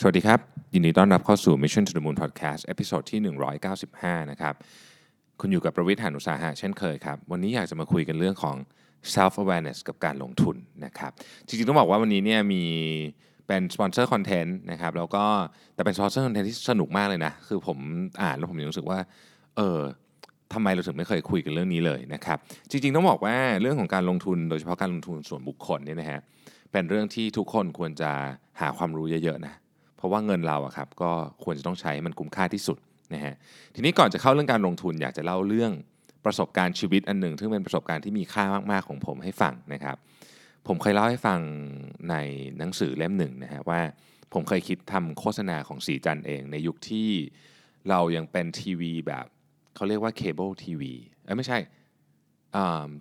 สวัสดีครับ ยินดีต้อนรับเข้าสู่ Mission to the Moon Podcast episode ที่ 195 นะครับ คุณอยู่กับประวิทย์หานุสาหะเช่นเคยครับ วันนี้อยากจะมาคุยกันเรื่องของ self awareness กับการลงทุนนะครับ จริงๆ ต้องบอกว่าวันนี้เนี่ยมีเป็น sponsor content นะครับ แล้วก็แต่เป็น sponsor content ที่สนุกมากเลยนะ คือผมอ่านแล้วผมยังรู้สึกว่า เออทำไมเราถึงไม่เคยคุยกันเรื่องนี้เลยนะครับ จริงๆ ต้องบอกว่าเรื่องของการลงทุน โดยเฉพาะการลงทุนส่วนบุคคลเนี่ยนะฮะ เป็นเรื่องที่ทุกคนควรจะหาความรู้เยอะๆนะ ราะว่าเงินเราอะครับก็ควรจะต้องใช้มันคุ้มค่าที่สุดนะฮะทีนี้ก่อนจะเข้าเรื่องการลงทุนอยากจะเล่าเรื่องประสบการณ์ชีวิตอันหนึ่ง ซึ่งเป็นประสบการณ์ที่มีค่ามาก ๆ ของผมให้ฟังนะครับ ผมเคยเล่าให้ฟังในหนังสือเล่มหนึ่งนะฮะว่าผมเคยคิดทำโฆษณาของสีจันเอง ในยุคที่เรายังเป็นทีวีแบบเขาเรียกว่าเคเบิลทีวีเอ้ไม่ใช่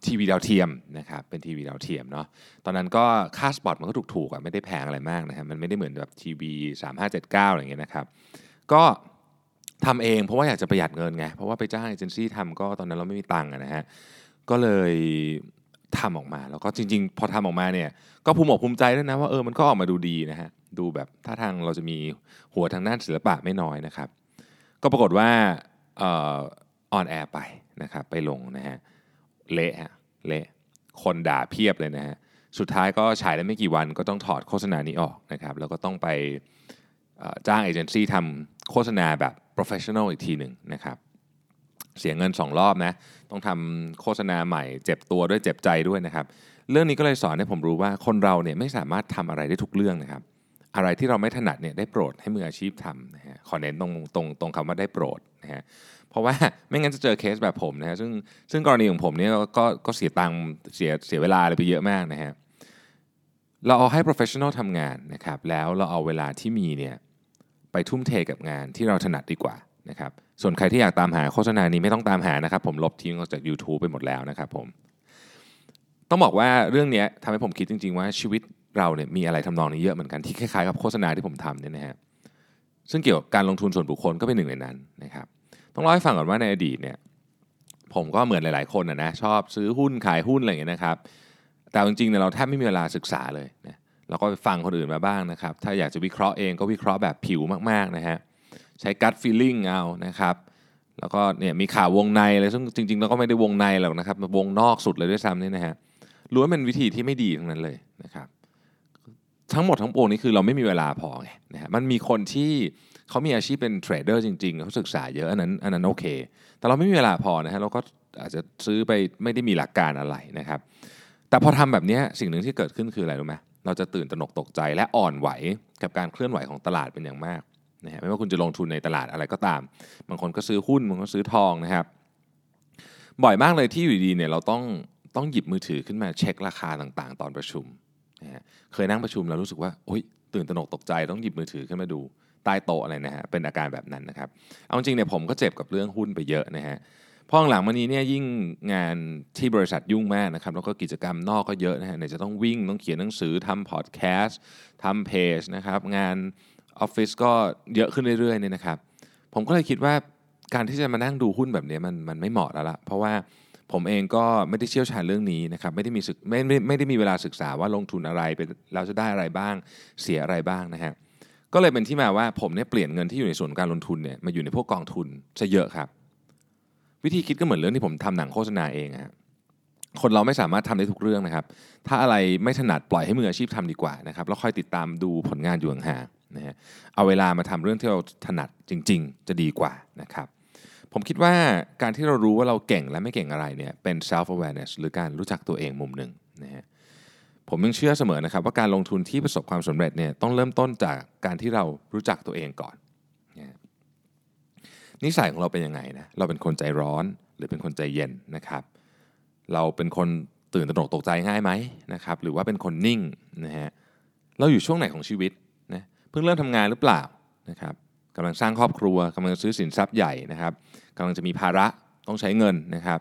ทีวีดาวเทียมนะครับเป็นทีวีดาวเทียมเนาะตอนนั้นก็ค่าสปอตมันก็ถูกๆอะไม่ได้แพงอะไรมากนะครับมันไม่ได้เหมือนแบบทีวีสามห้าเจ็ดเก้าอะไรเงี้ยนะครับก็ทำเองเพราะว่าอยากจะประหยัดเงินไงเพราะว่าไปจ้างเอเจนซี่ทำก็ตอนนั้นเราไม่มีตังค์นะฮะก็เลยทำออกมาแล้วก็จริง ๆ พอทำออกมาเนี่ยก็ภูมิอกภูมิใจด้วยนะว่าเออมันก็ออกมาดูดีนะฮะดูแบบท่าทางเราจะมีหัวทางด้านศิลปะไม่น้อยนะครับ ก็ปรากฏว่าon air ไปนะครับไปลงนะฮะ เละฮะเละคนด่าเพียบเลยนะฮะสุดท้ายก็ฉายได้ไม่กี่วันก็ต้องถอดโฆษณานี้ออกนะครับแล้วก็ต้องไปจ้างเอเจนซี่ทำโฆษณาแบบ professional อีกทีหนึ่งนะครับเสียเงิน 2 รอบนะต้องทำโฆษณาใหม่เจ็บตัวด้วยเจ็บใจด้วยนะครับ เรื่องนี้ก็เลยสอนให้ผมรู้ว่าคนเราเนี่ยไม่สามารถทำอะไรได้ทุกเรื่องนะครับ อะไรที่เราไม่ถนัดเนี่ยได้โปรดให้มืออาชีพทำนะฮะขอเน้นตรงตรงตรงคำว่าได้โปรดนะฮะเพราะว่าไม่งั้นจะเจอเคสแบบผมนะฮะซึ่งซึ่งกรณีของผมเนี่ยก็ก็เสียตังค์เสียเสียเวลาอะไรไปเยอะมากนะฮะเราเอาให้ professional ทำงานนะครับแล้วเราเอาเวลาที่มีเนี่ยไปทุ่มเทกับงานที่เราถนัดดีกว่านะครับส่วนใครที่อยากตามหาโฆษณานี้ไม่ต้องตามหานะครับ ผมลบทิ้งออกจาก YouTube ไปหมดแล้วนะครับผม ต้องบอกว่าเรื่องนี้ทำให้ผมคิดจริง ๆ ว่าชีวิต เราเนี่ยมีอะไรทำนองนี้เยอะเหมือนกันที่คล้ายๆกับโฆษณาที่ผมทำเนี่ยนะฮะซึ่งเกี่ยวกับการลงทุนส่วนบุคคลก็เป็นหนึ่งในนั้นนะครับต้องเล่าให้ฟังก่อนว่าในอดีตเนี่ยผมก็เหมือนหลายๆคนนะนะชอบซื้อหุ้นขายหุ้นอะไรอย่างเงี้ยนะครับแต่จริงๆเนี่ยเราแทบไม่มีเวลาศึกษาเลยนะเราก็ไปฟังคนอื่นมาบ้างนะครับถ้าอยากจะวิเคราะห์เองก็วิเคราะห์แบบผิวมากๆนะฮะใช้ gut feeling เอานะครับแล้วก็เนี่ยมีข่าววงในเลยซึ่งจริงๆเราก็ไม่ได้วงในหรอกนะครับวงนอกสุดเลยด้วยซ้ำนี่นะฮะล้วนเป็นวิธีที่ไม่ดีทั้งนั้นเลยนะครับ ทั้งหมดทั้งปวงนี้คือเราไม่มีเวลาพอไงนะฮะมันมีคนที่เขามีอาชีพเป็น trader จริง ๆเขาศึกษาเยอะอันนั้นอันนั้นโอเค แต่เราไม่มีเวลาพอนะฮะเราก็อาจจะซื้อไปไม่ได้มีหลักการอะไรนะครับ แต่พอทำแบบนี้สิ่งหนึ่งที่เกิดขึ้นคืออะไรรู้ไหมเราจะตื่นตระหนกตกใจและอ่อนไหวกับการเคลื่อนไหวของตลาดเป็นอย่างมากนะฮะไม่ว่าคุณจะลงทุนในตลาดอะไรก็ตาม บางคนก็ซื้อหุ้นบางคนก็ซื้อทองนะครับ บ่อยมากเลยที่อยู่ดีเนี่ยเราต้องต้องหยิบมือถือขึ้นมาเช็คราคาต่างๆ ตอนประชุม นะฮะเคยนั่งประชุมแล้วรู้สึกว่าโอ๊ยตื่นตระหนกตกใจต้องหยิบมือถือขึ้นมาดูใต้โต๊ะอะไรนะฮะเป็นอาการแบบนั้นนะครับเอาจริงเนี่ยผมก็เจ็บกับเรื่องหุ้นไปเยอะนะฮะพอหลังมานี้เนี่ยยิ่งงานที่บริษัทยุ่งมากนะครับแล้วก็กิจกรรมนอกก็เยอะนะฮะไหนจะต้องวิ่งต้องเขียนหนังสือทำพอดแคสต์ทำเพจนะครับงานออฟฟิศก็เยอะขึ้นเรื่อยๆเนี่ยนะครับ ผมก็เลยคิดว่าการที่จะมานั่งดูหุ้นแบบนี้มันมันไม่เหมาะแล้วละเพราะว่า ผมเองก็ไม่ได้เชี่ยวชาญเรื่องนี้นะครับไม่ได้มีศึกไม่ไม่ไม่ได้มีเวลาศึกษาว่าลงทุนอะไรไปแล้วจะได้อะไรบ้างเสียอะไรบ้างนะฮะก็เลยเป็นที่มาว่าผมเนี่ยเปลี่ยนเงินที่อยู่ในส่วนการลงทุนเนี่ยมาอยู่ในพวกกองทุนซะเยอะครับ วิธีคิดก็เหมือนเรื่องที่ผมทำหนังโฆษณาเองครับคนเราไม่สามารถทำได้ทุกเรื่องนะครับ ถ้าอะไรไม่ถนัดปล่อยให้มืออาชีพทำดีกว่านะครับแล้วค่อยติดตามดูผลงานอยู่ห่างๆนะฮะเอาเวลามาทำเรื่องที่เราถนัดจริง ๆ จะดีกว่านะครับ ผมคิดว่าการที่เรารู้ว่าเราเก่งและไม่เก่งอะไรเนี่ยเป็น self awareness หรือการรู้จักตัวเองมุมหนึ่งนะฮะผมยังเชื่อเสมอนะครับว่าการลงทุนที่ประสบความสำเร็จเนี่ยต้องเริ่มต้นจากการที่เรารู้จักตัวเองก่อนนิสัยของเราเป็นยังไงนะเราเป็นคนใจร้อนหรือเป็นคนใจเย็นนะครับเราเป็นคนตื่นตระหนกตกใจง่ายไหมนะครับหรือว่าเป็นคนนิ่งนะฮะเราอยู่ช่วงไหนของชีวิตนะเพิ่งเริ่มทำงานหรือเปล่านะครับ กำลังสร้างครอบครัวกำลังซื้อสินทรัพย์ใหญ่นะครับกำลังจะมีภาระต้องใช้เงินนะครับ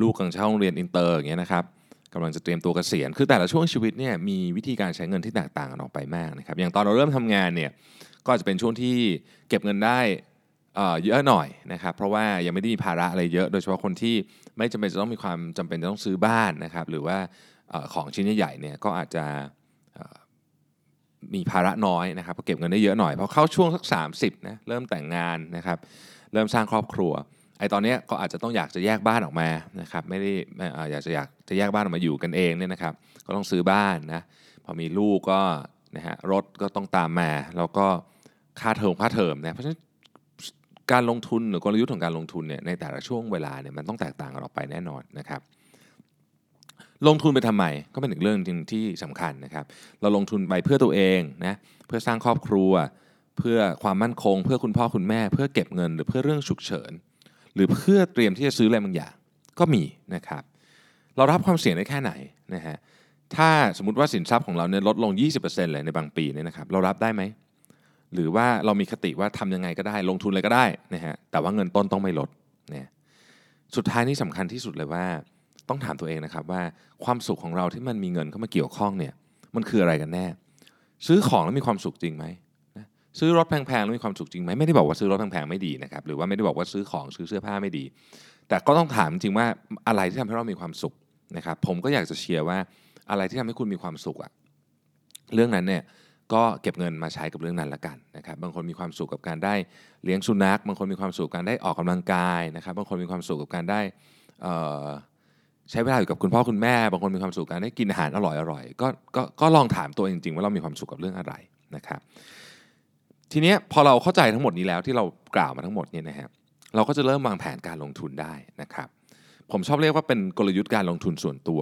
ลูกกำลังจะเข้าโรงเรียนอินเตอร์อย่างเงี้ยนะครับกำลังจะเตรียมตัวเกษียณ คือแต่ละช่วงชีวิตเนี่ยมีวิธีการใช้เงินที่แตกต่างกันออกไปมากนะครับ อย่างตอนเราเริ่มทำงานเนี่ยก็จะเป็นช่วงที่เก็บเงินได้เยอะหน่อยนะครับ เพราะว่ายังไม่ได้มีภาระอะไรเยอะ โดยเฉพาะคนที่ไม่จำเป็นจะต้องมีความจำเป็นจะต้องซื้อบ้านนะครับ หรือว่าของชิ้นใหญ่ๆเนี่ยก็อาจจะ มีภาระน้อยนะครับก็เก็บเงินได้เยอะหน่อยพอเข้าช่วงสัก 30นะเริ่มแต่งงานนะครับ เริ่มสร้างครอบครัวไอ้ตอนนี้ก็อาจจะต้องอยากจะแยกบ้านออกมานะครับไม่ได้อยากจะอยากจะแยกบ้านออกมาอยู่กันเองเนี่ยนะครับ ก็ต้องซื้อบ้านนะพอมีลูกก็นะฮะรถก็ต้องตามมาแล้วก็ค่าเทอมค่าเทอมนะเพราะฉะนั้นการลงทุนหรือกลยุทธ์ของการลงทุนเนี่ยในแต่ละช่วงเวลาเนี่ยมันต้องแตกต่างกันออกไปแน่นอนนะครับ ลงทุนไปทำไมก็เป็นอีกเรื่องจริงที่สำคัญนะครับ เราลงทุนไปเพื่อตัวเองนะเพื่อสร้างครอบครัว เพื่อความมั่นคง เพื่อคุณพ่อคุณแม่ เพื่อเก็บเงินหรือเพื่อเรื่องฉุกเฉิน หรือเพื่อเตรียมที่จะซื้ออะไรบางอย่างก็มีนะครับ เรารับความเสี่ยงได้แค่ไหนนะฮะถ้าสมมติว่าสินทรัพย์ของเราเนี่ยลดลง 20%เลยในบางปีเนี่ยนะครับเรารับได้ไหมหรือว่าเรามีคติว่าทำยังไงก็ได้ ลงทุนอะไรก็ได้นะฮะแต่ว่าเงินต้นต้องไม่ลดเนี่ยสุดท้ายนี่สำคัญที่สุดเลยว่า ต้องถามตัวเองนะครับว่าความสุขของเราที่มันมีเงินเข้ามาเกี่ยวข้องเนี่ยมันคืออะไรกันแน่ ซื้อของแล้วมีความสุขจริงไหมซื้อรถแพงๆแล้วมีความสุขจริงไหมไม่ได้บอกว่าซื้อรถแพงๆไม่ดีนะครับหรือว่าไม่ได้บอกว่าซื้อของซื้อเสื้อผ้าไม่ดี แต่ก็ต้องถามจริงว่าอะไรที่ทำให้เรามีความสุขนะครับผมก็อยากจะเชียร์ว่าอะไรที่ทำให้คุณมีความสุขอะเรื่องนั้นเนี่ยก็เก็บเงินมาใช้กับเรื่องนั้นละกันนะครับบางคนมีความสุขกับการได้เลี้ยงสุนัข บางคนมีความสุขกับการได้ออกกำลังกายนะครับบางคนมีความสุขกับการได้ ใช้เวลาอยู่กับคุณพ่อคุณแม่ บางคนมีความสุขการได้กินอาหารอร่อยๆก็ก็ก็ลองถามตัวจริงๆ ว่าเรามีความสุขกับเรื่องอะไรนะครับทีนี้พอเราเข้าใจทั้งหมดนี้แล้วที่เรากล่าวมาทั้งหมดเนี่ยนะฮะเราก็จะเริ่มวางแผนการลงทุนได้นะครับ ผมชอบเรียกว่าเป็นกลยุทธ์การลงทุนส่วนตัว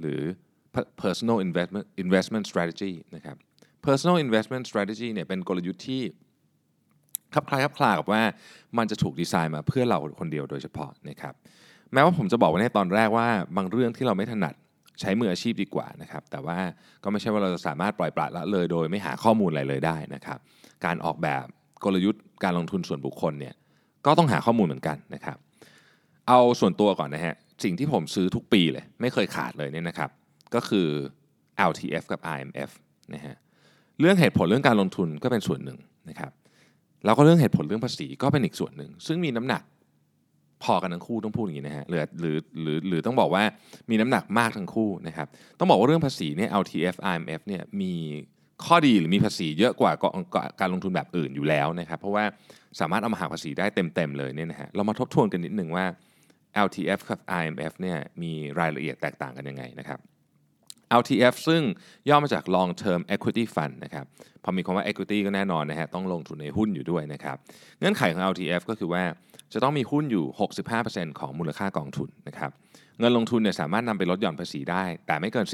หรือ personal investment investment strategy นะครับ personal investment strategy เนี่ยเป็นกลยุทธ์ที่คลับคล้ายคลับคลากับว่ามันจะถูกดีไซน์มาเพื่อเราคนเดียวโดยเฉพาะนะครับ แม้ว่าผมจะบอกไว้ในตอนแรกว่าบางเรื่องที่เราไม่ถนัดใช้มืออาชีพดีกว่านะครับ แต่ว่าก็ไม่ใช่ว่าเราจะสามารถปล่อยปละละเลยโดยไม่หาข้อมูลอะไรเลยได้นะครับ การออกแบบกลยุทธ์การลงทุนส่วนบุคคลเนี่ยก็ต้องหาข้อมูลเหมือนกันนะครับ เอาส่วนตัวก่อนนะฮะสิ่งที่ผมซื้อทุกปีเลย ไม่เคยขาดเลยเนี่ยนะครับ ก็คือ LTF กับ IMF นะฮะเรื่องเหตุผลเรื่องการลงทุนก็เป็นส่วนหนึ่งนะครับแล้วก็เรื่องเหตุผลเรื่องภาษีก็เป็นอีกส่วนหนึ่ง ซึ่งมีน้ำหนัก พอกันทั้งคู่ต้องพูดอย่างนี้นะฮะหรือหรือหรือหรือต้องบอกว่ามีน้ำหนักมากทั้งคู่นะครับต้องบอกว่าเรื่องภาษีเนี่ย LTF IMF เนี่ยมีข้อดีหรือมีภาษีเยอะกว่าการลงทุนแบบอื่นอยู่แล้วนะครับเพราะว่าสามารถเอามาหักภาษีได้เต็มๆเลยเนี่ยนะฮะเรามาทบทวนกันนิดหนึ่งว่า LTF กับ IMF เนี่ยมีรายละเอียดแตกต่างกันยังไงนะครับ LTF ซึ่งย่อมาจาก Long Term Equity Fund นะครับพอมีคำว่า equity ก็แน่นอนนะฮะต้องลงทุนในหุ้นอยู่ด้วยนะครับ เงื่อนไขของ LTF ก็คือว่า จะต้องมีหุ้นอยู่ 65%ของมูลค่ากองทุนนะครับเงินลงทุนเนี่ยสามารถนำไปลดหย่อนภาษีได้ แต่ไม่เกิน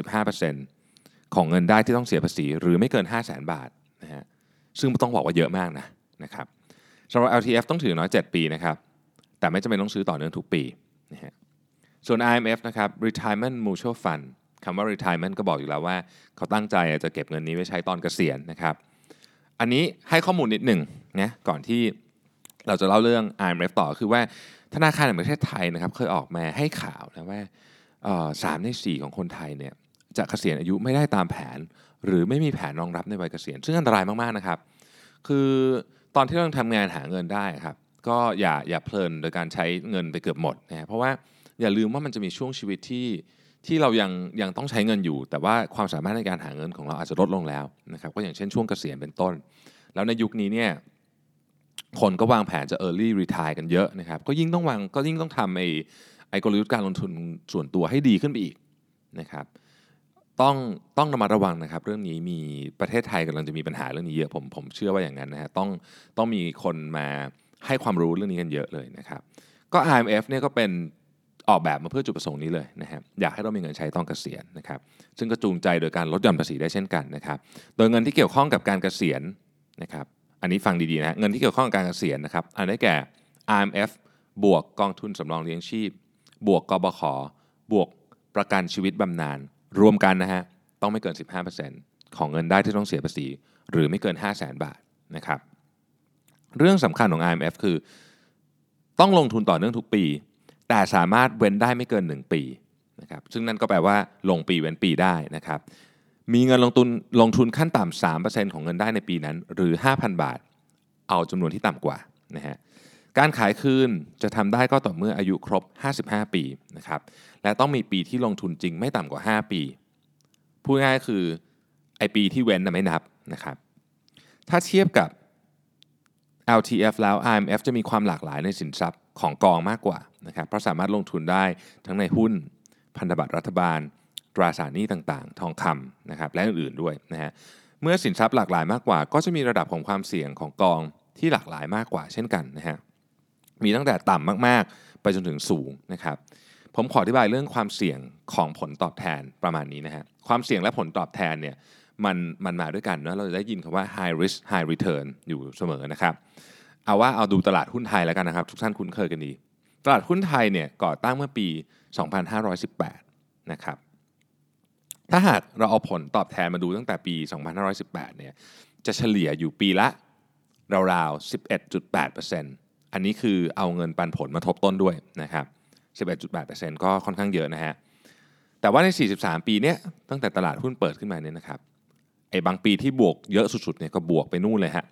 15%ของเงินได้ที่ต้องเสียภาษี หรือไม่เกิน 5 0 0 0 0 0 บาทนะฮะซึ่งต้องบอกว่าเยอะมากนะนะครับสำหรับ LTF ต้องถือน้อย 7 ปีนะครับแต่ไม่จำเป็นต้องซื้อต่อเนื่องทุกปีนะฮะส่วน IMF นะครับ Retirement Mutual Fund คำว่า retirement ก็บอกอยู่แล้วว่า เขาตั้งใจจะเก็บเงินนี้ไว้ใช้ตอนเกษียณนะครับ อันนี้ให้ข้อมูลนิดหนึ่งนะก่อนที่ เราจะเล่าเรื่อง IMF ต่อคือว่าธนาคารแห่งประเทศไทยนะครับเคยออกมาให้ข่าวนะว่าสามในสี่ของคนไทยเนี่ยจะเกษียณอายุไม่ได้ตามแผน หรือไม่มีแผนรองรับในวัยเกษียณ ซึ่งอันตรายมากๆนะครับ คือตอนที่เราทำงานหาเงินได้ครับ ก็อย่าอย่าเพลินโดยการใช้เงินไปเกือบหมดนะเพราะว่าอย่าลืมว่ามันจะมีช่วงชีวิตที่ที่เรายังยังต้องใช้เงินอยู่ แต่ว่าความสามารถในการหาเงินของเราอาจจะลดลงแล้วนะครับก็อย่างเช่นช่วงเกษียณเป็นต้น แล้วในยุคนี้เนี่ย คนก็วางแผนจะ early retire กันเยอะนะครับ ก็ยิ่งต้องวางก็ยิ่งต้องทำไอ้ไอ้กลยุทธ์การลงทุนส่วนตัวให้ดีขึ้นไปอีกนะครับต้องต้องระมัดระวังนะครับ เรื่องนี้มีประเทศไทยกำลังจะมีปัญหาเรื่องนี้เยอะผมผมเชื่อว่าอย่างนั้นนะฮะต้องต้องมีคนมาให้ความรู้เรื่องนี้กันเยอะเลยนะครับก็ IMF เนี่ยก็เป็นออกแบบมาเพื่อจุดประสงค์นี้เลยนะครับอยากให้เรามีเงินใช้ตอนเกษียณนะครับซึ่งก็จูงใจโดยการลดหย่อนภาษีได้เช่นกันนะครับ โดยเงินที่เกี่ยวข้องกับการเกษียณนะครับ อันนี้ฟังดีๆนะเงินที่เกี่ยวข้องกับการเกษียณนะครับอันได้แก่ IMF บวกกองทุนสำรองเลี้ยงชีพ บวกกบขบวกประกันชีวิตบำนาญรวมกันนะฮะต้องไม่เกิน 15%ของเงินได้ที่ต้องเสียภาษี หรือไม่เกิน 5 0 0แสนบาทนะครับเรื่องสำคัญของ IMF คือ ต้องลงทุนต่อเนื่องทุกปี แต่สามารถเว้นได้ไม่เกิน 1 ปีนะครับซึ่งนั่นก็แปลว่าลงปีเว้นปีได้นะครับ มีเงินลงทุนลงทุนขั้นต่ำ3%ของเงินได้ในปีนั้น หรือ 5,000 บาท เอาจำนวนที่ต่ำกว่านะฮะการขายคืนจะทำได้ก็ต่อเมื่ออายุครบ 55 ปีนะครับและต้องมีปีที่ลงทุนจริงไม่ต่ำกว่า 5 ปีพูดง่ายคือไอปีที่เว้นนะไม่นับนะครับถ้าเทียบกับ LTF แล้ว IMF จะมีความหลากหลายในสินทรัพย์ของกองมากกว่านะครับเพราะสามารถลงทุนได้ทั้งในหุ้น พันธบัตรรัฐบาล ตราสารหนี้ต่างๆ ทองคำนะครับและอื่นๆด้วยนะฮะเมื่อสินทรัพย์หลากหลายมากกว่า ก็จะมีระดับของความเสี่ยงของกองที่หลากหลายมากกว่าเช่นกันนะฮะมีตั้งแต่ต่ำมากๆ ไปจนถึงสูงนะครับผมขออธิบายเรื่องความเสี่ยงของผลตอบแทนประมาณนี้นะฮะความเสี่ยงและผลตอบแทนเนี่ยมันมันมาด้วยกันนะเราจะได้ยินคำว่า high risk high return อยู่เสมอนะครับเอาว่าเอาดูตลาดหุ้นไทยแล้วกันนะครับ ทุกท่านคุ้นเคยกันดี ตลาดหุ้นไทยเนี่ยก่อตั้งเมื่อปี 2518 นะครับ ถ้าหากเราเอาผลตอบแทนมาดูตั้งแต่ปี 2518 เนี่ย จะเฉลี่ยอยู่ปีละราวๆ 11.8%อันนี้คือเอาเงินปันผลมาทบต้นด้วยนะครับ 11.8%ก็ค่อนข้างเยอะนะฮะ แต่ว่าใน 43 ปีเนี้ยตั้งแต่ตลาดหุ้นเปิดขึ้นมาเนี่ยนะครับ ไอ้บางปีที่บวกเยอะสุดๆ เนี่ยก็บวกไปนู่นเลยฮะ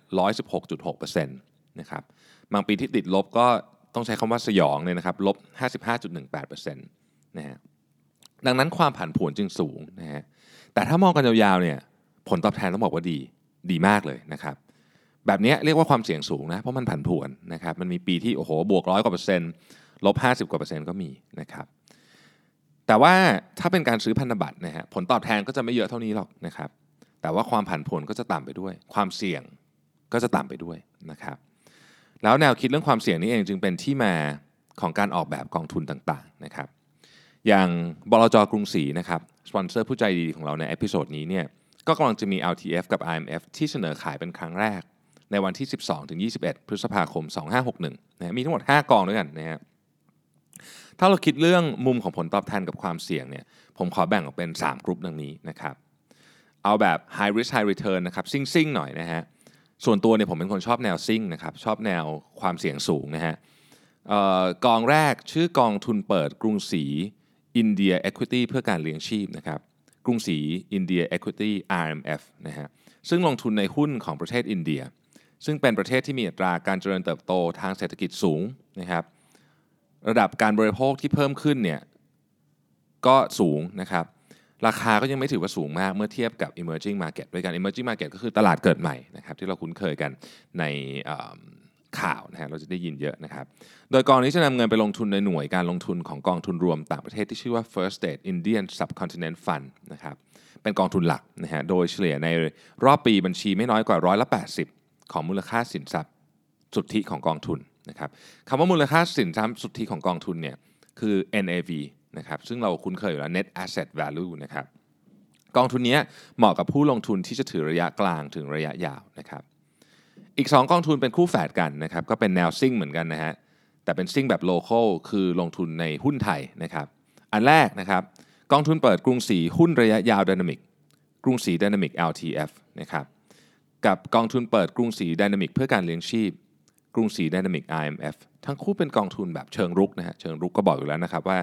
116.6%นะครับ บางปีที่ติดลบก็ต้องใช้คำว่าสยองเลยนะครับ ลบ 55.18%นะฮะ ดังนั้นความผันผวนจึงสูงนะฮะแต่ถ้ามองกันยาวๆเนี่ยผลตอบแทนต้องบอกว่าดีดีมากเลยนะครับ แบบนี้เรียกว่าความเสี่ยงสูงนะเพราะมันผันผวนนะครับมันมีปีที่โอ้โหบวกร้อยกว่าเปอร์เซ็นต์ลบ 50 กว่าเปอร์เซ็นต์ก็มีนะครับแต่ว่าถ้าเป็นการซื้อพันธบัตรนะฮะผลตอบแทนก็จะไม่เยอะเท่านี้หรอกนะครับแต่ว่าความผันผวนก็จะต่ำไปด้วย ความเสี่ยงก็จะต่ำไปด้วยนะครับแล้วแนวคิดเรื่องความเสี่ยงนี้เองจึงเป็นที่มาของการออกแบบกองทุนต่างๆนะครับ อย่างบลจกรุงศรีนะครับสปอนเซอร์ผู้ใจดีของเราใน episode นี้เนี่ยก็กำลังจะมี LTF กับ RMF ที่เสนอขายเป็นครั้งแรก ในวันที่ 12-21 พฤษภาคม 2561นะมีทั้งหมด 5 กองด้วยกันนะฮะถ้าเราคิดเรื่องมุมของผลตอบแทนกับความเสี่ยงเนี่ยผมขอแบ่งออกเป็น 3 กลุ่มดังนี้นะครับเอาแบบ high risk high return นะครับซิ่งซิ่งหน่อยนะฮะส่วนตัวเนี่ยผมเป็นคนชอบแนวซิ่งนะครับชอบแนวความเสี่ยงสูงนะฮะกองแรกชื่อกองทุนเปิดกรุงศรี อินเดีย Equity เพื่อการเลี้ยงชีพนะครับกรุงศรีอินเดีย Equity RMF นะฮะซึ่งลงทุนในหุ้นของประเทศอินเดีย ซึ่งเป็นประเทศที่มีอัตราการเจริญเติบโตทางเศรษฐกิจสูงนะครับระดับการบริโภคที่เพิ่มขึ้นเนี่ยก็สูงนะครับราคาก็ยังไม่ถือว่าสูงมากเมื่อเทียบกับ emerging market ด้วยกัน emerging market ก็คือตลาดเกิดใหม่นะครับที่เราคุ้นเคยกันใน ข่าวนะฮะเราจะได้ยินเยอะนะครับ โดยกองนี้จะนำเงินไปลงทุนในหน่วยการลงทุนของกองทุนรวมต่างประเทศที่ชื่อว่า First State Indian Subcontinent Fund นะครับเป็นกองทุนหลักนะฮะโดยเฉลี่ยในรอบปีบัญชีไม่น้อยกว่าร้อยละ80 ของมูลค่าสินทรัพย์สุทธิของกองทุนนะครับคำว่ามูลค่าสินทรัพย์สุทธิของกองทุนเนี่ยคือ NAV นะครับซึ่งเราคุ้นเคยอยู่แล้ว Net Asset Value นะครับกองทุนนี้เหมาะกับผู้ลงทุนที่จะถือระยะกลางถึงระยะยาวนะครับ อีก 2 กองทุนเป็นคู่แฝดกันนะครับก็เป็นแนวซิ่งเหมือนกันนะฮะแต่เป็นซิ่งแบบ local คือลงทุนในหุ้นไทยนะครับอันแรกนะครับกองทุนเปิดกรุงศรีหุ้นระยะยาวดินามิกกรุงศรีดินามิก LTF นะครับกับกองทุนเปิดกรุงศรีดินามิกเพื่อการเลี้ยงชีพ กรุงศรีดินามิก IMF ทั้งคู่เป็นกองทุนแบบเชิงรุกนะฮะเชิงรุกก็บอกอยู่แล้วนะครับว่า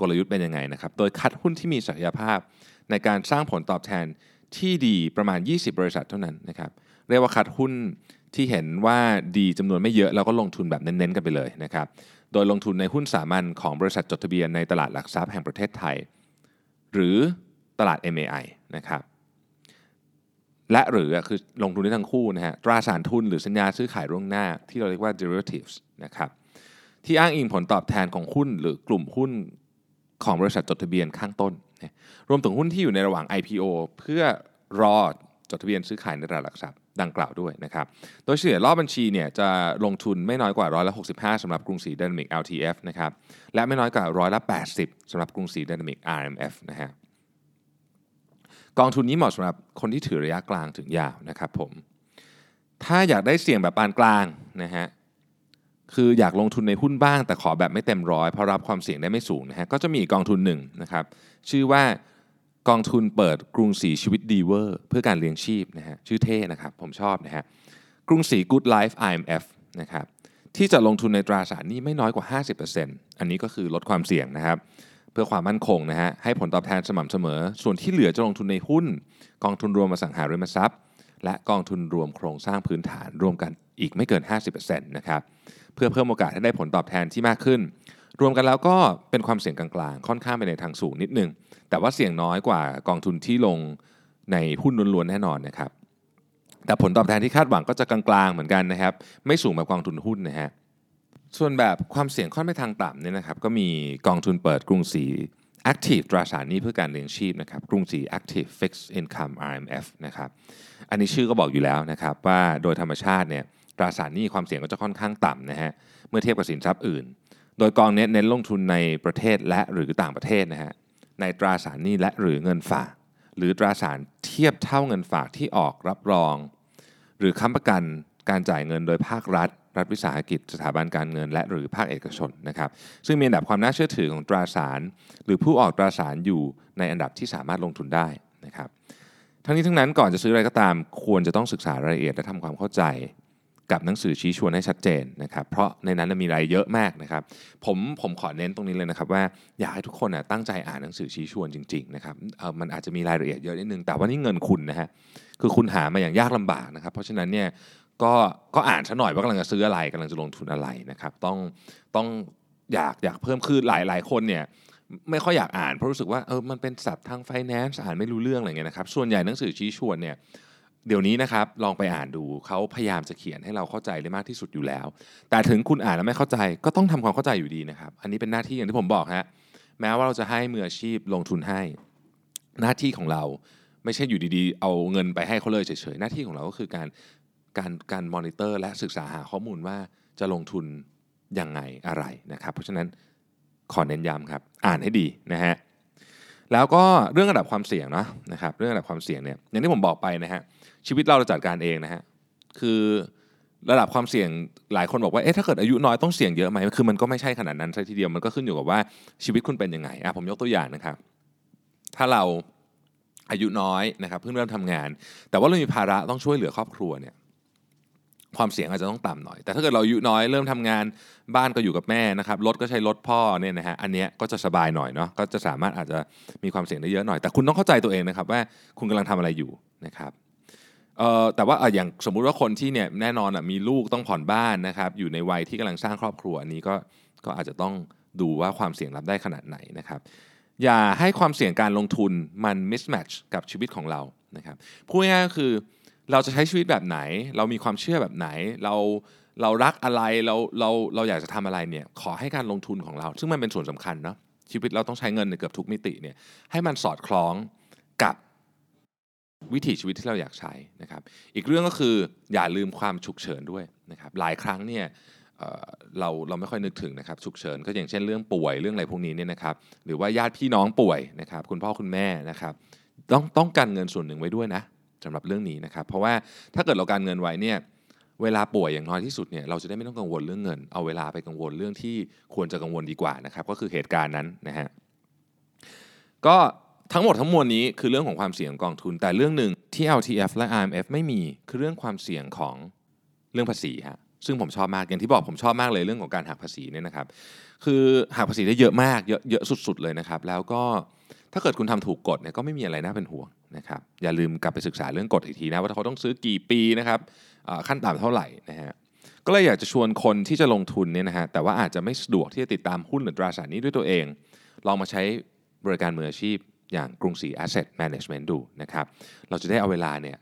กลยุทธ์เป็นยังไงนะครับโดยคัดหุ้นที่มีศักยภาพ ในการสร้างผลตอบแทนที่ดีประมาณ 20 บริษัทเท่านั้นนะครับเรียกว่าคัดหุ้น ที่เห็นว่าดีจำนวนไม่เยอะแล้วก็ลงทุนแบบเน้นๆกันไปเลยนะครับ โดยลงทุนในหุ้นสามัญของบริษัทจดทะเบียนในตลาดหลักทรัพย์แห่งประเทศไทย หรือตลาด MAI นะครับและหรือคือลงทุนได้ทั้งคู่นะฮะตราสารทุนหรือสัญญาซื้อขายล่วงหน้า ที่เราเรียกว่า derivatives นะครับที่อ้างอิงผลตอบแทนของหุ้นหรือกลุ่มหุ้นของบริษัทจดทะเบียนข้างต้น รวมถึงหุ้นที่อยู่ในระหว่าง IPO เพื่อรอจดทะเบียนซื้อขายในตลาดหลักทรัพย์ ดังกล่าวด้วยนะครับ โดยเฉลี่ยรอบบัญชีเนี่ยจะลงทุนไม่น้อยกว่าร้อยละ65สำหรับกรุงศรีดนามิก LTF นะครับ และไม่น้อยกว่าร้อยละ80สำหรับกรุงศรีดนามิก RMF นะฮะ กองทุนนี้เหมาะสำหรับคนที่ถือระยะกลางถึงยาวนะครับผม ถ้าอยากได้เสี่ยงแบบปานกลางนะฮะ คืออยากลงทุนในหุ้นบ้างแต่ขอแบบไม่เต็มร้อยเพราะรับความเสี่ยงได้ไม่สูงนะฮะ ก็จะมีกองทุนหนึ่งนะครับ ชื่อว่า กองทุนเปิดกรุงศรีชีวิตดีเวอร์ เพื่อการเลี้ยงชีพนะฮะชื่อเท่นะครับผมชอบนะฮะกรุงศรี Good Life IMF นะครับที่จะลงทุนในตราสารนี้ไม่น้อยกว่า 50%อันนี้ก็คือลดความเสี่ยงนะครับ เพื่อความมั่นคงนะฮะให้ผลตอบแทนสม่ำเสมอ ส่วนที่เหลือจะลงทุนในหุ้น กองทุนรวมอสังหาริมทรัพย์ และกองทุนรวมโครงสร้างพื้นฐานรวมกันอีกไม่เกิน 50%นะครับเพื่อเพิ่มโอกาสให้ได้ผลตอบแทนที่มากขึ้น รวมกันแล้วก็เป็นความเสี่ยงกลางๆ ค่อนข้างไปในทางสูงนิดนึง แต่ว่าเสี่ยงน้อยกว่ากองทุนที่ลงในหุ้นล้วนๆแน่นอนนะครับ แต่ผลตอบแทนที่คาดหวังก็จะกลางๆเหมือนกันนะครับ ไม่สูงแบบกองทุนหุ้นนะฮะส่วนแบบความเสี่ยงค่อนไปทางต่ำเนี่ยนะครับก็มีกองทุนเปิดกรุงศรี Active ตราสารนี้เพื่อการเลี้ยงชีพนะครับกรุงศรี Active Fixed Income RMF นะครับอันนี้ชื่อก็บอกอยู่แล้วนะครับว่าโดยธรรมชาติเนี่ยตราสารนี้ความเสี่ยงก็จะค่อนข้างต่ำนะฮะเมื่อเทียบกับสินทรัพย์อื่น โดยกองนี้เน้นลงทุนในประเทศและหรือต่างประเทศนะฮะ ในตราสารหนี้และหรือเงินฝาก หรือตราสารเทียบเท่าเงินฝากที่ออกรับรอง หรือค้ำประกันการจ่ายเงินโดยภาครัฐ รัฐวิสาหกิจ สถาบันการเงิน และหรือภาคเอกชนนะครับ ซึ่งมีอันดับความน่าเชื่อถือของตราสาร หรือผู้ออกตราสารอยู่ในอันดับที่สามารถลงทุนได้นะครับ ทั้งนี้ทั้งนั้นก่อนจะซื้ออะไรก็ตาม ควรจะต้องศึกษารายละเอียดและทำความเข้าใจ กับหนังสือชี้ชวนให้ชัดเจนนะครับ เพราะในนั้นมีรายเยอะมากนะครับ ผมผมขอเน้นตรงนี้เลยนะครับ ว่าอยากให้ทุกคนตั้งใจอ่านหนังสือชี้ชวนจริงๆนะครับเออมันอาจจะมีรายละเอียดเยอะนิดนึง แต่ว่านี่เงินคุณนะฮะคือคุณหามาอย่างยากลำบากนะครับ เพราะฉะนั้นเนี่ยก็ก็อ่านซะหน่อยว่ากำลังจะซื้ออะไรกำลังจะลงทุนอะไรนะครับต้องต้องอยากอยากเพิ่มคือหลายหลายคนเนี่ยไม่ค่อยอยากอ่านเพราะรู้สึกว่าเออมันเป็นศัพท์ทางไฟแนนซ์อ่านไม่รู้เรื่องอะไรเงี้ยนะครับส่วนใหญ่หนังสือชี้ชวนเนี่ย เดี๋ยวนี้นะครับลองไปอ่านดูเขาพยายามจะเขียนให้เราเข้าใจได้มากที่สุดอยู่แล้ว แต่ถึงคุณอ่านแล้วไม่เข้าใจก็ต้องทำความเข้าใจอยู่ดีนะครับ อันนี้เป็นหน้าที่อย่างที่ผมบอกฮะแม้ว่าเราจะให้มืออาชีพลงทุนให้ หน้าที่ของเราไม่ใช่อยู่ดีๆ เอาเงินไปให้เขาเลยเฉยๆหน้าที่ของเราก็คือการการการมอนิเตอร์และศึกษาหาข้อมูลว่าจะลงทุนยังไงอะไรนะครับ เพราะฉะนั้นขอเน้นย้ำครับอ่านให้ดีนะฮะแล้วก็เรื่องระดับความเสี่ยงเนาะนะครับเรื่องระดับความเสี่ยงเนี่ยอย่างที่ผมบอกไปนะฮะ ชีวิตเราเราจัดการเองนะฮะคือระดับความเสี่ยงหลายคนบอกว่าเอ๊ะถ้าเกิดอายุน้อยต้องเสี่ยงเยอะไหมคือมันก็ไม่ใช่ขนาดนั้นซะทีเดียวมันก็ขึ้นอยู่กับว่าชีวิตคุณเป็นยังไงอะผมยกตัวอย่างนะครับ ถ้าเราอายุน้อยนะครับเพิ่งเริ่มทำงาน แต่ว่าเรามีภาระต้องช่วยเหลือครอบครัวเนี่ยความเสี่ยงอาจจะต้องต่ำหน่อย แต่ถ้าเกิดเราอายุน้อยเริ่มทำงานบ้านก็อยู่กับแม่นะครับรถก็ใช้รถพ่อเนี่ยนะฮะอันเนี้ยก็จะสบายหน่อยเนาะก็จะสามารถอาจจะมีความเสี่ยงได้เยอะหน่อย แต่คุณต้องเข้าใจตัวเองนะครับว่าคุณกำลังทำอะไรอยู่นะครับ แต่ว่าอย่างสมมุติว่าคนที่เนี่ยแน่นอนอะมีลูกต้องผ่อนบ้านนะครับอยู่ในวัยที่กำลังสร้างครอบครัวอันนี้ก็ก็อาจจะต้องดูว่าความเสี่ยงรับได้ขนาดไหนนะครับอย่าให้ความเสี่ยงการลงทุนมัน mismatch กับชีวิตของเรานะครับพูดง่ายๆก็คือเราจะใช้ชีวิตแบบไหน เรามีความเชื่อแบบไหน เราเรารักอะไรเราเราเราอยากจะทำอะไรเนี่ยขอให้การลงทุนของเรา ซึ่งมันเป็นส่วนสำคัญเนาะชีวิตเราต้องใช้เงินในเกือบทุกมิติเนี่ยให้มันสอดคล้องกับ วิถีชีวิตที่เราอยากใช้นะครับ อีกเรื่องก็คืออย่าลืมความฉุกเฉินด้วยนะครับหลายครั้งเนี่ยเราเราไม่ค่อยนึกถึงนะครับฉุกเฉินก็อย่างเช่นเรื่องป่วยเรื่องอะไรพวกนี้เนี่ยนะครับหรือว่าญาติพี่น้องป่วยนะครับคุณพ่อคุณแม่นะครับต้องต้องการเงินส่วนหนึ่งไว้ด้วยนะสำหรับเรื่องนี้นะครับ เพราะว่าถ้าเกิดเราการเงินไว้เนี่ยเวลาป่วยอย่างน้อยที่สุดเนี่ยเราจะได้ไม่ต้องกังวลเรื่องเงิน เอาเวลาไปกังวลเรื่องที่ควรจะกังวลดีกว่านะครับก็คือเหตุการณ์นั้นนะฮะก็ ทั้งหมดทั้งมวลนี้คือเรื่องของความเสี่ยงกองทุน แต่เรื่องหนึ่งที่ LTF และ IMF ไม่มีคือเรื่องความเสี่ยงของเรื่องภาษีฮะซึ่งผมชอบมากอย่างที่บอกผมชอบมากเลยเรื่องของการหักภาษีเนี่ยนะครับ คือหักภาษีได้เยอะมากเยอะเยอะสุด ๆเลยนะครับ แล้วก็ถ้าเกิดคุณทำถูกกฎเนี่ยก็ไม่มีอะไรน่าเป็นห่วงนะครับอย่าลืมกลับไปศึกษาเรื่องกฎอีกทีนะว่าเขาต้องซื้อกี่ปีนะครับขั้นต่ำเท่าไหร่นะฮะก็เลยอยากจะชวนคนที่จะลงทุนเนี่ยนะฮะแต่ว่าอาจจะไม่สะดวกที่จะติดตามหุ้นหรือตราสารนี้ด้วยตัวเอง ลองมาใช้บริการมืออาชีพ อย่างกรุงศรี Asset Management ดูนะครับ เราจะได้เอาเวลาเนี่ย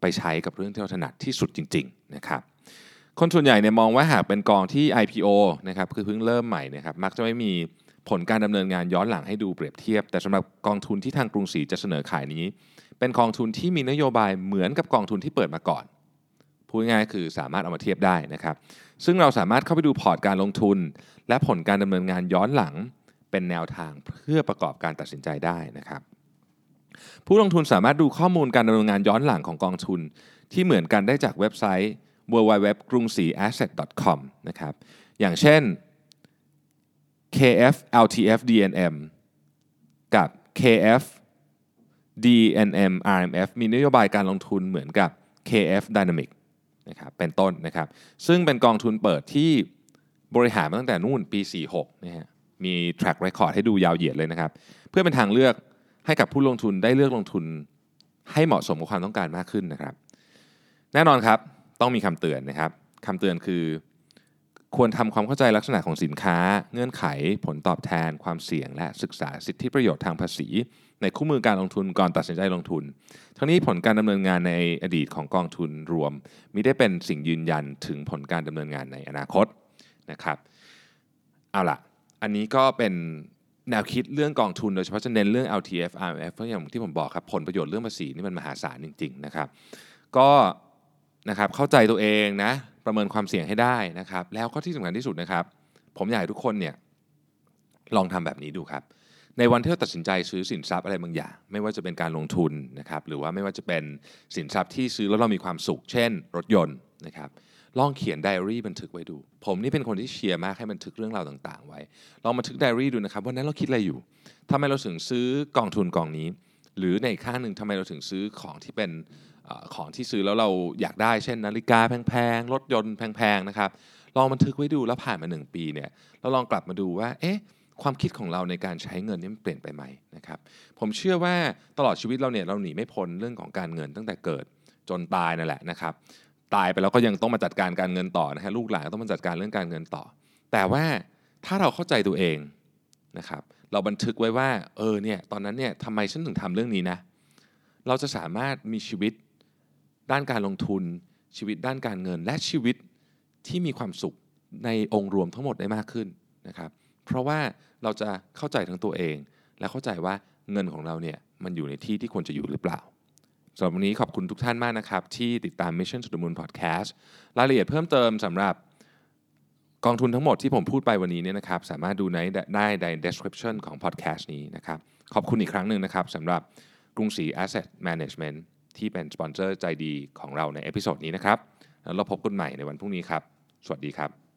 ไปใช้กับเรื่องที่เราถนัดที่สุดจริงๆนะครับคนส่วนใหญ่เนี่ยมองว่าหากเป็นกองที่ IPO นะครับคือเพิ่งเริ่มใหม่นะครับมักจะไม่มีผลการดำเนินงานย้อนหลังให้ดูเปรียบเทียบ แต่สำหรับกองทุนที่ทางกรุงศรีจะเสนอขายนี้ เป็นกองทุนที่มีนโยบายเหมือนกับกองทุนที่เปิดมาก่อนพูดง่ายคือสามารถเอามาเทียบได้นะครับ ซึ่งเราสามารถเข้าไปดูพอร์ตการลงทุน และผลการดำเนินงานย้อนหลัง เป็นแนวทางเพื่อประกอบการตัดสินใจได้นะครับ ผู้ลงทุนสามารถดูข้อมูลการดำเนินงานย้อนหลังของกองทุน ที่เหมือนกันได้จากเว็บไซต์ www กรุงศรี asset.com นะครับอย่างเช่น KF LTF DNM กับ KF DNM RMF มีนโยบายการลงทุนเหมือนกับ KF Dynamic นะครับเป็นต้นนะครับ ซึ่งเป็นกองทุนเปิดที่บริหารมาตั้งแต่นู่นปี 46นะฮะ มี track record ให้ดูยาวเหยียดเลยนะครับ เพื่อเป็นทางเลือกให้กับผู้ลงทุนได้เลือกลงทุนให้เหมาะสมกับความต้องการมากขึ้นนะครับ แน่นอนครับต้องมีคำเตือนนะครับคำเตือนคือ ควรทำความเข้าใจลักษณะของสินค้า เงื่อนไข ผลตอบแทน ความเสี่ยง และศึกษาสิทธิประโยชน์ทางภาษี ในคู่มือการลงทุนก่อนตัดสินใจลงทุน ทั้งนี้ผลการดำเนินงานในอดีตของกองทุนรวมมิได้เป็นสิ่งยืนยันถึงผลการดำเนินงานในอนาคตนะครับ เอาล่ะ อันนี้ก็เป็นแนวคิดเรื่องกองทุนโดยเฉพาะจะเน้นเรื่อง LTF RMF เพราะอย่างที่ผมบอกครับผลประโยชน์เรื่องภาษีนี่มันมหาศาลจริง ๆ นะครับ ก็นะครับเข้าใจตัวเองนะประเมินความเสี่ยงให้ได้นะครับ แล้วก็ที่สำคัญที่สุดนะครับ ผมอยากให้ทุกคนเนี่ยลองทำแบบนี้ดูครับ ในวันที่เราตัดสินใจซื้อสินทรัพย์อะไรบางอย่าง ไม่ว่าจะเป็นการลงทุนนะครับ หรือว่าไม่ว่าจะเป็นสินทรัพย์ที่ซื้อแล้วเรามีความสุข เช่น รถยนต์นะครับ ลองเขียนไดอารี่บันทึกไว้ดู ผมนี่เป็นคนที่เชียร์มากให้บันทึกเรื่องราวต่างๆ ไว้ ลองบันทึกไดอารี่ดูนะครับวันนั้นเราคิดอะไรอยู่ทำไมเราถึงซื้อกองทุนกองนี้ หรือในข้างหนึ่งทำไมเราถึงซื้อของที่เป็นอของที่ซื้อแล้วเราอยากได้เช่น นาฬิกาแพงๆรถยนต์แพงๆนะครับลองบันทึกไว้ดูแล้วผ่านมา 1 ปีเนี่ยเราลองกลับมาดูว่าเอ๊ะความคิดของเราในการใช้เงินนี่มันเปลี่ยนไปไหมนะครับผมเชื่อว่าตลอดชีวิตเราเนี่ยเราหนีไม่พ้นเรื่องของการเงินตั้งแต่เกิดจนตายนั่นแหละนะครับ ตายไปแล้วก็ยังต้องมาจัดการการเงินต่อนะฮะลูกหลานต้องมาจัดการเรื่องการเงินต่อ แต่ว่าถ้าเราเข้าใจตัวเองนะครับเราบันทึกไว้ว่าเออเนี่ยตอนนั้นเนี่ยทำไมฉันถึงทำเรื่องนี้นะเราจะสามารถมีชีวิตด้านการลงทุน ชีวิตด้านการเงิน และชีวิตที่มีความสุขในองค์รวมทั้งหมดได้มากขึ้นนะครับเพราะว่าเราจะเข้าใจทั้งตัวเอง และเข้าใจว่าเงินของเราเนี่ยมันอยู่ในที่ที่ควรจะอยู่หรือเปล่า สำหรับวันนี้ขอบคุณทุกท่านมากนะครับ ที่ติดตาม Mission to the Moon Podcast รายละเอียดเพิ่มเติมสำหรับกองทุนทั้งหมดที่ผมพูดไปวันนี้เนี่ยนะครับสามารถดูในได้ใน description ของ podcast นี้นะครับ ขอบคุณอีกครั้งหนึ่งนะครับสำหรับกรุงศรี Asset Management ที่เป็นสปอนเซอร์ใจดีของเราใน episode นี้นะครับแล้วเราพบกันใหม่ในวันพรุ่งนี้ครับ สวัสดีครับ